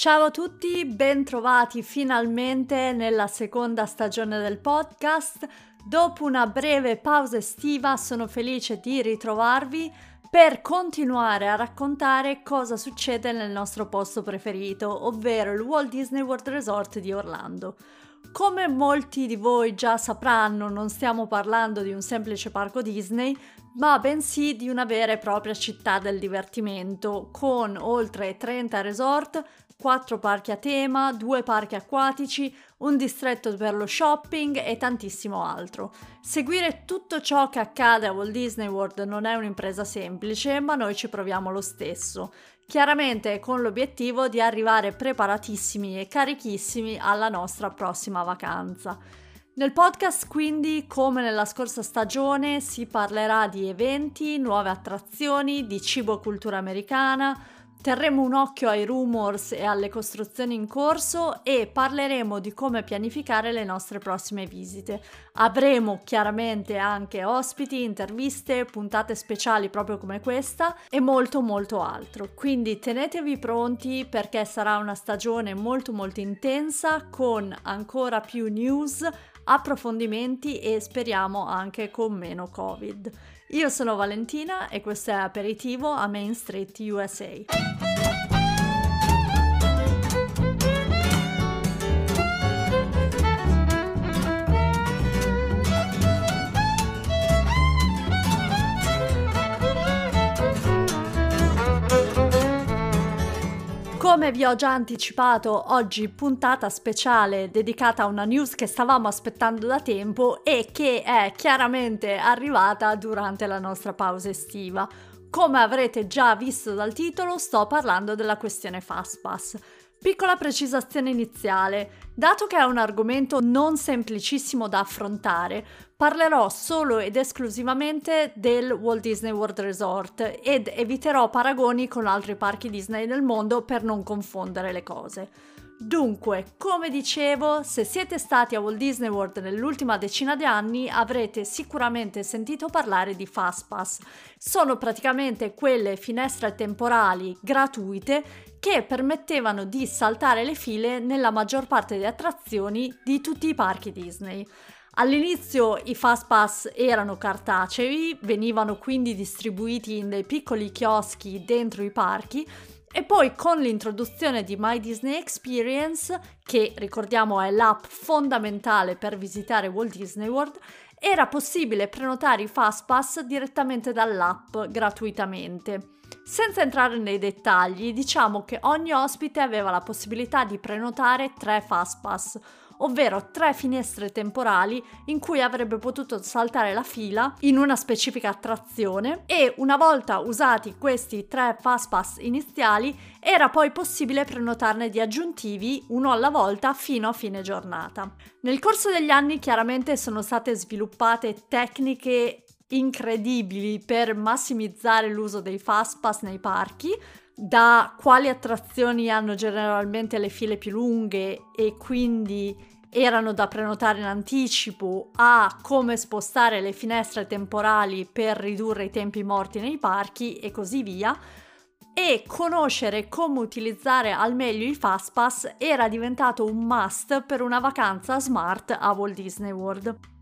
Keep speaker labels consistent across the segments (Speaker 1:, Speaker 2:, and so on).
Speaker 1: Ciao a tutti, bentrovati finalmente nella seconda stagione del podcast. Dopo una breve pausa estiva sono felice di ritrovarvi per continuare a raccontare cosa succede nel nostro posto preferito, ovvero il Walt Disney World Resort di Orlando. Come molti di voi già sapranno, non stiamo parlando di un semplice parco Disney, ma bensì di una vera e propria città del divertimento, con oltre 30 resort, 4 parchi a tema, 2 parchi acquatici, un distretto per lo shopping e tantissimo altro. Seguire tutto ciò che accade a Walt Disney World non è un'impresa semplice, ma noi ci proviamo lo stesso. Chiaramente con l'obiettivo di arrivare preparatissimi e carichissimi alla nostra prossima vacanza. Nel podcast quindi, come nella scorsa stagione, si parlerà di eventi, nuove attrazioni, di cibo cultura americana, Terremo un occhio ai rumors e alle costruzioni in corso e parleremo di come pianificare le nostre prossime visite. Avremo chiaramente anche ospiti, interviste, puntate speciali proprio come questa e molto molto altro. Quindi tenetevi pronti perché sarà una stagione molto molto intensa con ancora più news, approfondimenti e speriamo anche con meno Covid. Io sono Valentina e questo è Aperitivo a Main Street USA. Come vi ho già anticipato, oggi puntata speciale dedicata a una news che stavamo aspettando da tempo e che è chiaramente arrivata durante la nostra pausa estiva. Come avrete già visto dal titolo, sto parlando della questione Fastpass. Piccola precisazione iniziale, dato che è un argomento non semplicissimo da affrontare, parlerò solo ed esclusivamente del Walt Disney World Resort ed eviterò paragoni con altri parchi Disney del mondo per non confondere le cose. Dunque, come dicevo, se siete stati a Walt Disney World nell'ultima decina di anni avrete sicuramente sentito parlare di Fastpass. Sono praticamente quelle finestre temporali gratuite che permettevano di saltare le file nella maggior parte delle attrazioni di tutti i parchi Disney. All'inizio i Fastpass erano cartacei, venivano quindi distribuiti in dei piccoli chioschi dentro i parchi e poi con l'introduzione di My Disney Experience, che ricordiamo è l'app fondamentale per visitare Walt Disney World, era possibile prenotare i Fastpass direttamente dall'app gratuitamente. Senza entrare nei dettagli, diciamo che ogni ospite aveva la possibilità di prenotare tre Fastpass, ovvero tre finestre temporali in cui avrebbe potuto saltare la fila in una specifica attrazione e una volta usati questi tre Fastpass iniziali era poi possibile prenotarne di aggiuntivi uno alla volta fino a fine giornata. Nel corso degli anni chiaramente sono state sviluppate tecniche incredibili per massimizzare l'uso dei Fastpass nei parchi, da quali attrazioni hanno generalmente le file più lunghe e quindi erano da prenotare in anticipo a come spostare le finestre temporali per ridurre i tempi morti nei parchi e così via e conoscere come utilizzare al meglio i Fastpass era diventato un must per una vacanza smart a Walt Disney World.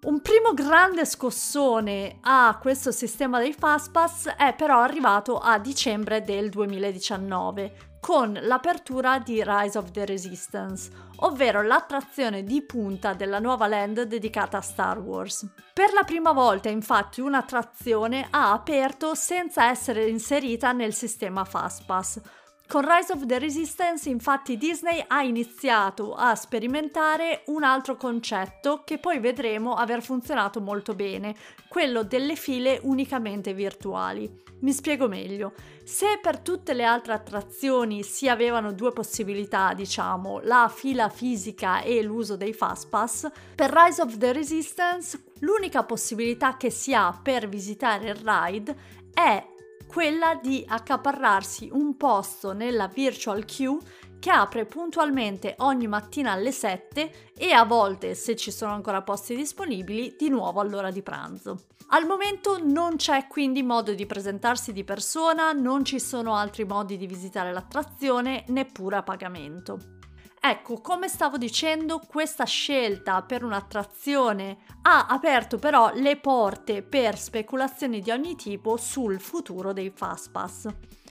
Speaker 1: Un primo grande scossone a questo sistema dei Fastpass è però arrivato a dicembre del 2019 con l'apertura di Rise of the Resistance, ovvero l'attrazione di punta della nuova land dedicata a Star Wars. Per la prima volta infatti un'attrazione ha aperto senza essere inserita nel sistema Fastpass, con Rise of the Resistance infatti Disney ha iniziato a sperimentare un altro concetto che poi vedremo aver funzionato molto bene, quello delle file unicamente virtuali. Mi spiego meglio. Se per tutte le altre attrazioni si avevano due possibilità, diciamo, la fila fisica e l'uso dei Fastpass, per Rise of the Resistance l'unica possibilità che si ha per visitare il ride è quella di accaparrarsi un posto nella virtual queue che apre puntualmente ogni mattina alle 7 e a volte, se ci sono ancora posti disponibili, di nuovo all'ora di pranzo. Al momento non c'è quindi modo di presentarsi di persona, non ci sono altri modi di visitare l'attrazione, neppure a pagamento. Ecco, come stavo dicendo, questa scelta per un'attrazione ha aperto però le porte per speculazioni di ogni tipo sul futuro dei Fastpass.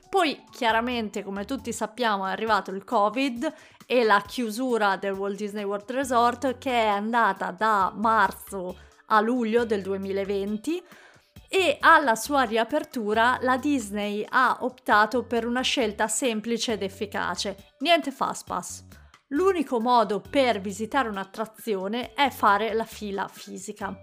Speaker 1: Poi chiaramente, come tutti sappiamo, è arrivato il Covid e la chiusura del Walt Disney World Resort che è andata da marzo a luglio del 2020 e alla sua riapertura la Disney ha optato per una scelta semplice ed efficace, niente Fastpass. L'unico modo per visitare un'attrazione è fare la fila fisica.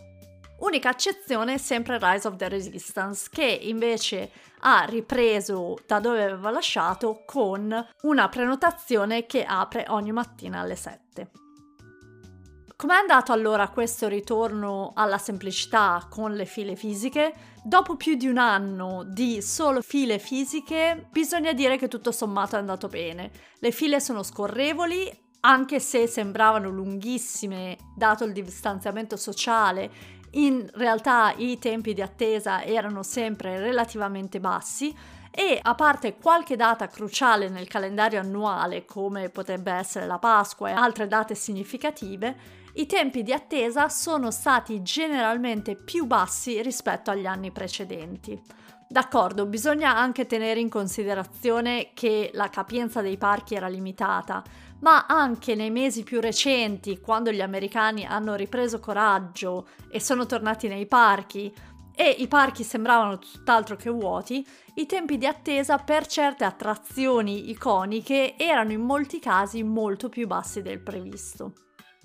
Speaker 1: Unica eccezione è sempre Rise of the Resistance, che invece ha ripreso da dove aveva lasciato con una prenotazione che apre ogni mattina alle 7. Com'è andato allora questo ritorno alla semplicità con le file fisiche? Dopo più di un anno di solo file fisiche, bisogna dire che tutto sommato è andato bene. Le file sono scorrevoli, anche se sembravano lunghissime dato il distanziamento sociale in realtà i tempi di attesa erano sempre relativamente bassi e a parte qualche data cruciale nel calendario annuale come potrebbe essere la Pasqua e altre date significative, i tempi di attesa sono stati generalmente più bassi rispetto agli anni precedenti. D'accordo, bisogna anche tenere in considerazione che la capienza dei parchi era limitata, ma anche nei mesi più recenti, quando gli americani hanno ripreso coraggio e sono tornati nei parchi, e i parchi sembravano tutt'altro che vuoti, i tempi di attesa per certe attrazioni iconiche erano in molti casi molto più bassi del previsto.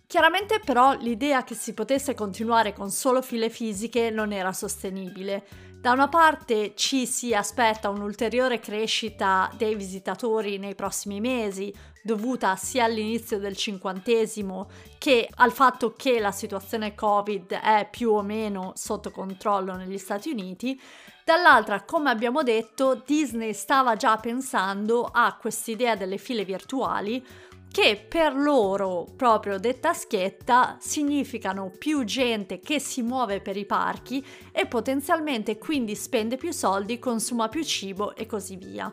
Speaker 1: Chiaramente però l'idea che si potesse continuare con solo file fisiche non era sostenibile. Da una parte ci si aspetta un'ulteriore crescita dei visitatori nei prossimi mesi, dovuta sia all'inizio del cinquantesimo che al fatto che la situazione Covid è più o meno sotto controllo negli Stati Uniti, dall'altra, come abbiamo detto, Disney stava già pensando a quest'idea delle file virtuali che per loro, proprio detta schietta, significano più gente che si muove per i parchi e potenzialmente quindi spende più soldi, consuma più cibo e così via.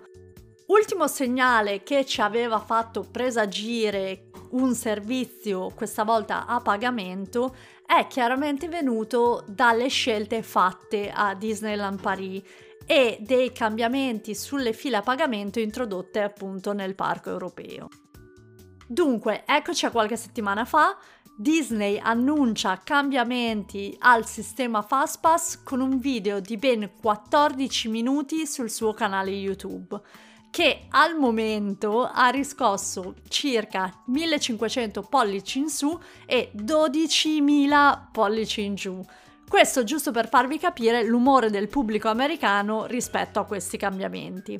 Speaker 1: Ultimo segnale che ci aveva fatto presagire un servizio, questa volta a pagamento, è chiaramente venuto dalle scelte fatte a Disneyland Paris e dei cambiamenti sulle file a pagamento introdotte appunto nel parco europeo. Dunque, eccoci a qualche settimana fa, Disney annuncia cambiamenti al sistema Fastpass con un video di ben 14 minuti sul suo canale YouTube che al momento ha riscosso circa 1500 pollici in su e 12.000 pollici in giù. Questo giusto per farvi capire l'umore del pubblico americano rispetto a questi cambiamenti.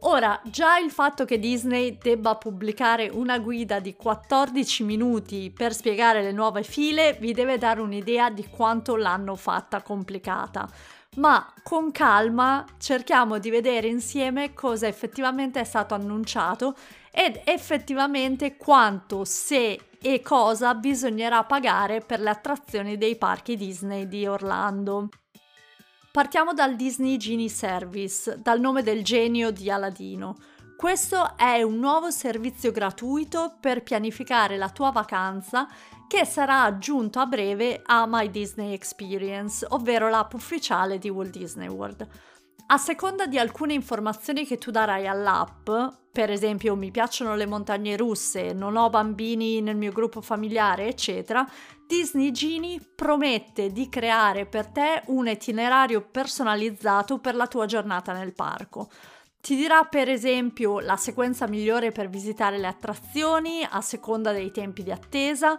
Speaker 1: Ora, già il fatto che Disney debba pubblicare una guida di 14 minuti per spiegare le nuove file vi deve dare un'idea di quanto l'hanno fatta complicata ma con calma cerchiamo di vedere insieme cosa effettivamente è stato annunciato ed effettivamente quanto, se e cosa bisognerà pagare per le attrazioni dei parchi Disney di Orlando. Partiamo dal Disney Genie Service, dal nome del genio di Aladino. Questo è un nuovo servizio gratuito per pianificare la tua vacanza che sarà aggiunto a breve a My Disney Experience, ovvero l'app ufficiale di Walt Disney World. A seconda di alcune informazioni che tu darai all'app, per esempio mi piacciono le montagne russe, non ho bambini nel mio gruppo familiare, eccetera, Disney Genie promette di creare per te un itinerario personalizzato per la tua giornata nel parco. Ti dirà per esempio la sequenza migliore per visitare le attrazioni a seconda dei tempi di attesa,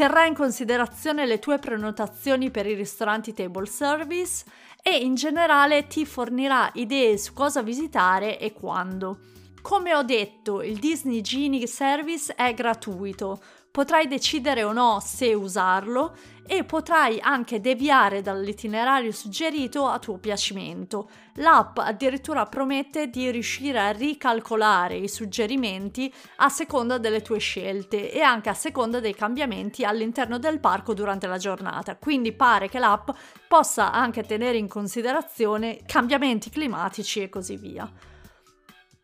Speaker 1: terrà in considerazione le tue prenotazioni per i ristoranti table service e in generale ti fornirà idee su cosa visitare e quando. Come ho detto, il Disney Genie Service è gratuito, potrai decidere o no se usarlo e potrai anche deviare dall'itinerario suggerito a tuo piacimento. L'app addirittura promette di riuscire a ricalcolare i suggerimenti a seconda delle tue scelte e anche a seconda dei cambiamenti all'interno del parco durante la giornata. Quindi pare che l'app possa anche tenere in considerazione cambiamenti climatici e così via.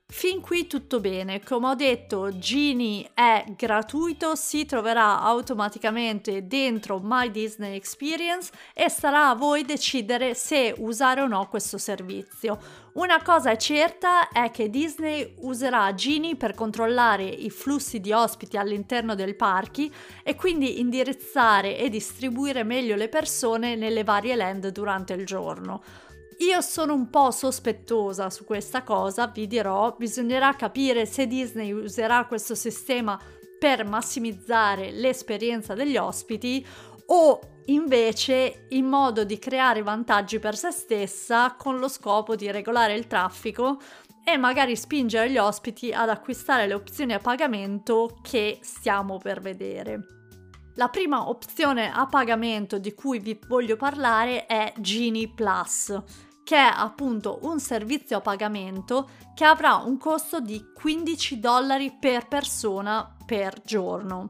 Speaker 1: Fin qui tutto bene, come ho detto Genie è gratuito, si troverà automaticamente dentro My Disney Experience e sarà a voi decidere se usare o no questo servizio. Una cosa è certa è che Disney userà Genie per controllare i flussi di ospiti all'interno del parchi e quindi indirizzare e distribuire meglio le persone nelle varie land durante il giorno. Io sono un po' sospettosa su questa cosa, vi dirò, bisognerà capire se Disney userà questo sistema per massimizzare l'esperienza degli ospiti o invece in modo di creare vantaggi per se stessa con lo scopo di regolare il traffico e magari spingere gli ospiti ad acquistare le opzioni a pagamento che stiamo per vedere. La prima opzione a pagamento di cui vi voglio parlare è Genie Plus che è appunto un servizio a pagamento che avrà un costo di 15 dollari per persona per giorno.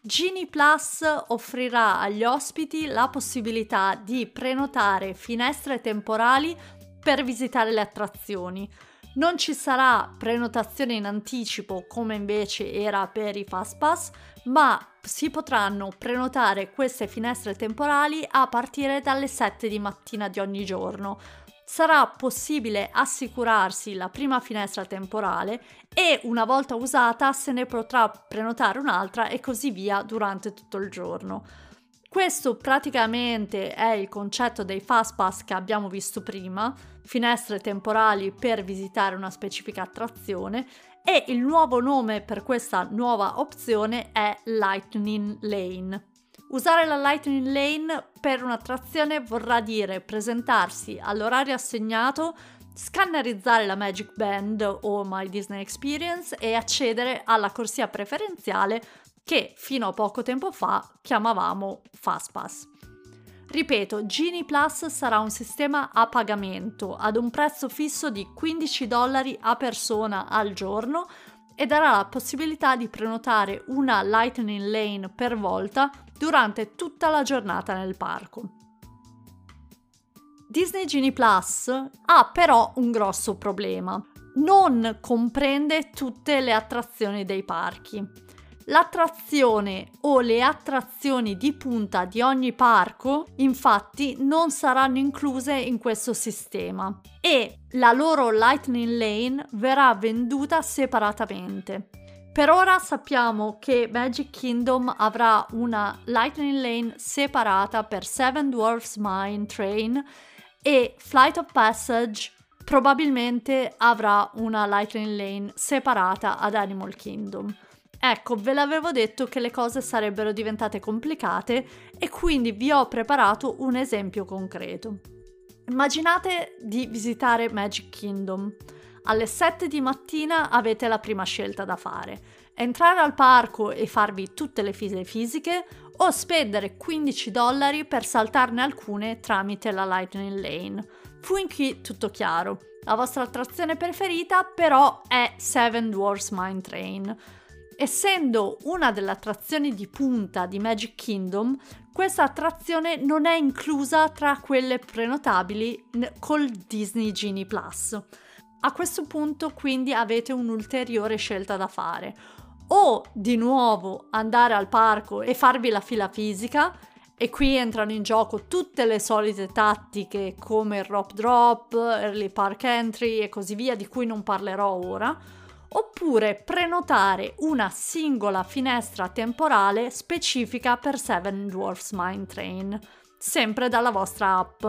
Speaker 1: Genie Plus offrirà agli ospiti la possibilità di prenotare finestre temporali per visitare le attrazioni. Non ci sarà prenotazione in anticipo come invece era per i Fast Pass, ma si potranno prenotare queste finestre temporali a partire dalle 7 di mattina di ogni giorno sarà possibile assicurarsi la prima finestra temporale e una volta usata se ne potrà prenotare un'altra e così via durante tutto il giorno. Questo praticamente è il concetto dei fast pass che abbiamo visto prima, finestre temporali per visitare una specifica attrazione e il nuovo nome per questa nuova opzione è Lightning Lane. Usare la Lightning Lane per un'attrazione vorrà dire presentarsi all'orario assegnato, scannerizzare la Magic Band o My Disney Experience e accedere alla corsia preferenziale che fino a poco tempo fa chiamavamo Fastpass. Ripeto, Genie Plus sarà un sistema a pagamento ad un prezzo fisso di 15 dollari a persona al giorno e darà la possibilità di prenotare una Lightning Lane per volta durante tutta la giornata nel parco. Disney Genie Plus ha però un grosso problema. Non comprende tutte le attrazioni dei parchi. L'attrazione o le attrazioni di punta di ogni parco infatti non saranno incluse in questo sistema e la loro Lightning Lane verrà venduta separatamente. Per ora sappiamo che Magic Kingdom avrà una Lightning Lane separata per Seven Dwarfs Mine Train e Flight of Passage probabilmente avrà una Lightning Lane separata ad Animal Kingdom. Ecco, ve l'avevo detto che le cose sarebbero diventate complicate e quindi vi ho preparato un esempio concreto. Immaginate di visitare Magic Kingdom alle 7 di mattina avete la prima scelta da fare. Entrare al parco e farvi tutte le file fisiche o spendere 15 dollari per saltarne alcune tramite la Lightning Lane. Fu in qui tutto chiaro. La vostra attrazione preferita però è Seven Dwarfs Mine Train. Essendo una delle attrazioni di punta di Magic Kingdom, questa attrazione non è inclusa tra quelle prenotabili col Disney Genie Plus. A questo punto quindi avete un'ulteriore scelta da fare. O di nuovo andare al parco e farvi la fila fisica, e qui entrano in gioco tutte le solite tattiche come il rope drop, early park entry e così via, di cui non parlerò ora, oppure prenotare una singola finestra temporale specifica per Seven Dwarfs Mine Train, sempre dalla vostra app.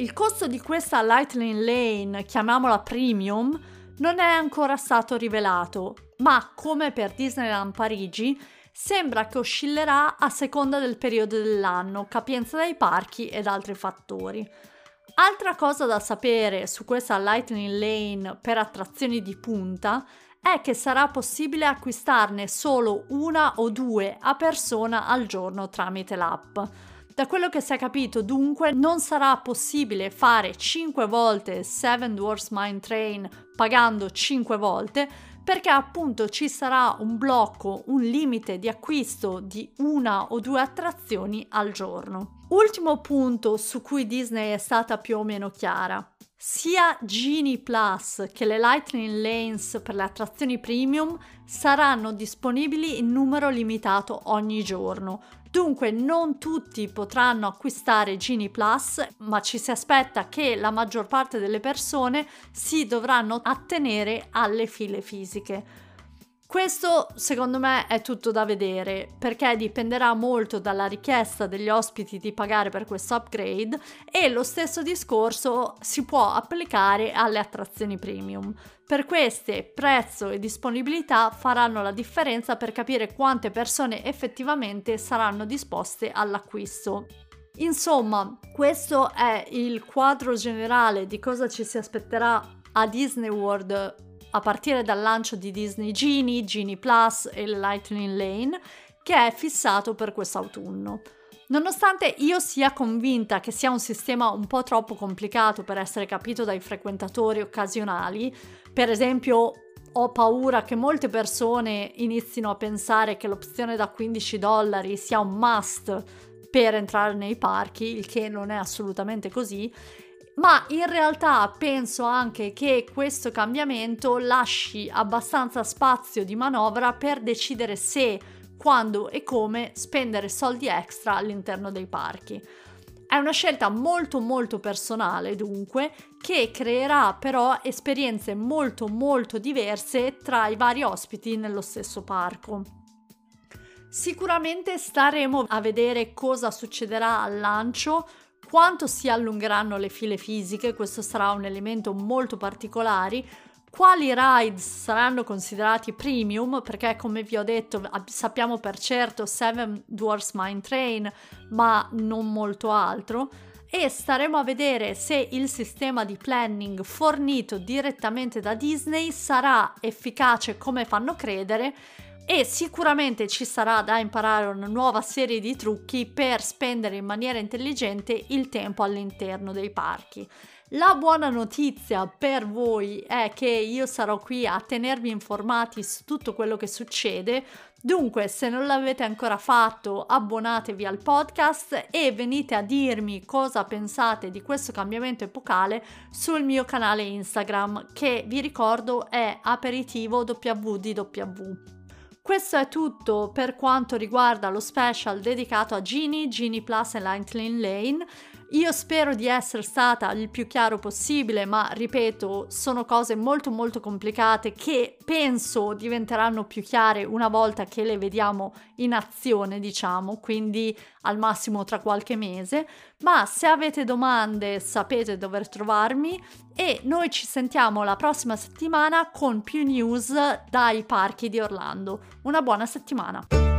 Speaker 1: Il costo di questa Lightning Lane, chiamiamola premium, non è ancora stato rivelato, ma come per Disneyland Parigi, sembra che oscillerà a seconda del periodo dell'anno, capienza dei parchi ed altri fattori. Altra cosa da sapere su questa Lightning Lane per attrazioni di punta è che sarà possibile acquistarne solo una o due a persona al giorno tramite l'app. Da quello che si è capito, dunque, non sarà possibile fare 5 volte Seven Dwarfs Mine Train pagando 5 volte, perché appunto ci sarà un blocco, un limite di acquisto di una o due attrazioni al giorno. Ultimo punto su cui Disney è stata più o meno chiara. Sia Genie Plus che le Lightning Lanes per le attrazioni premium saranno disponibili in numero limitato ogni giorno, Dunque non tutti potranno acquistare Genie Plus, ma ci si aspetta che la maggior parte delle persone si dovranno attenere alle file fisiche. Questo secondo me è tutto da vedere perché dipenderà molto dalla richiesta degli ospiti di pagare per questo upgrade e lo stesso discorso si può applicare alle attrazioni premium. Per queste prezzo e disponibilità faranno la differenza per capire quante persone effettivamente saranno disposte all'acquisto. Insomma, questo è il quadro generale di cosa ci si aspetterà a Disney World a partire dal lancio di Disney Genie, Genie Plus e Lightning Lane, che è fissato per quest'autunno. Nonostante io sia convinta che sia un sistema un po' troppo complicato per essere capito dai frequentatori occasionali, per esempio ho paura che molte persone inizino a pensare che l'opzione da 15 dollari sia un must per entrare nei parchi, il che non è assolutamente così, ma in realtà penso anche che questo cambiamento lasci abbastanza spazio di manovra per decidere se, quando e come spendere soldi extra all'interno dei parchi. È una scelta molto molto personale dunque che creerà però esperienze molto molto diverse tra i vari ospiti nello stesso parco. Sicuramente staremo a vedere cosa succederà al lancio, quanto si allungheranno le file fisiche, questo sarà un elemento molto particolare, quali rides saranno considerati premium, perché come vi ho detto sappiamo per certo Seven Dwarfs Mine Train, ma non molto altro, e staremo a vedere se il sistema di planning fornito direttamente da Disney sarà efficace come fanno credere e sicuramente ci sarà da imparare una nuova serie di trucchi per spendere in maniera intelligente il tempo all'interno dei parchi. La buona notizia per voi è che io sarò qui a tenervi informati su tutto quello che succede. Dunque, se non l'avete ancora fatto, abbonatevi al podcast e venite a dirmi cosa pensate di questo cambiamento epocale sul mio canale Instagram, che vi ricordo è aperitivo www. Questo è tutto per quanto riguarda lo special dedicato a Genie, Genie Plus e Lightning Lane. Io spero di essere stata il più chiaro possibile, ma ripeto, sono cose molto molto complicate che penso diventeranno più chiare una volta che le vediamo in azione, diciamo, quindi al massimo tra qualche mese. Ma se avete domande sapete dove trovarmi e noi ci sentiamo la prossima settimana con più news dai parchi di Orlando. Una buona settimana!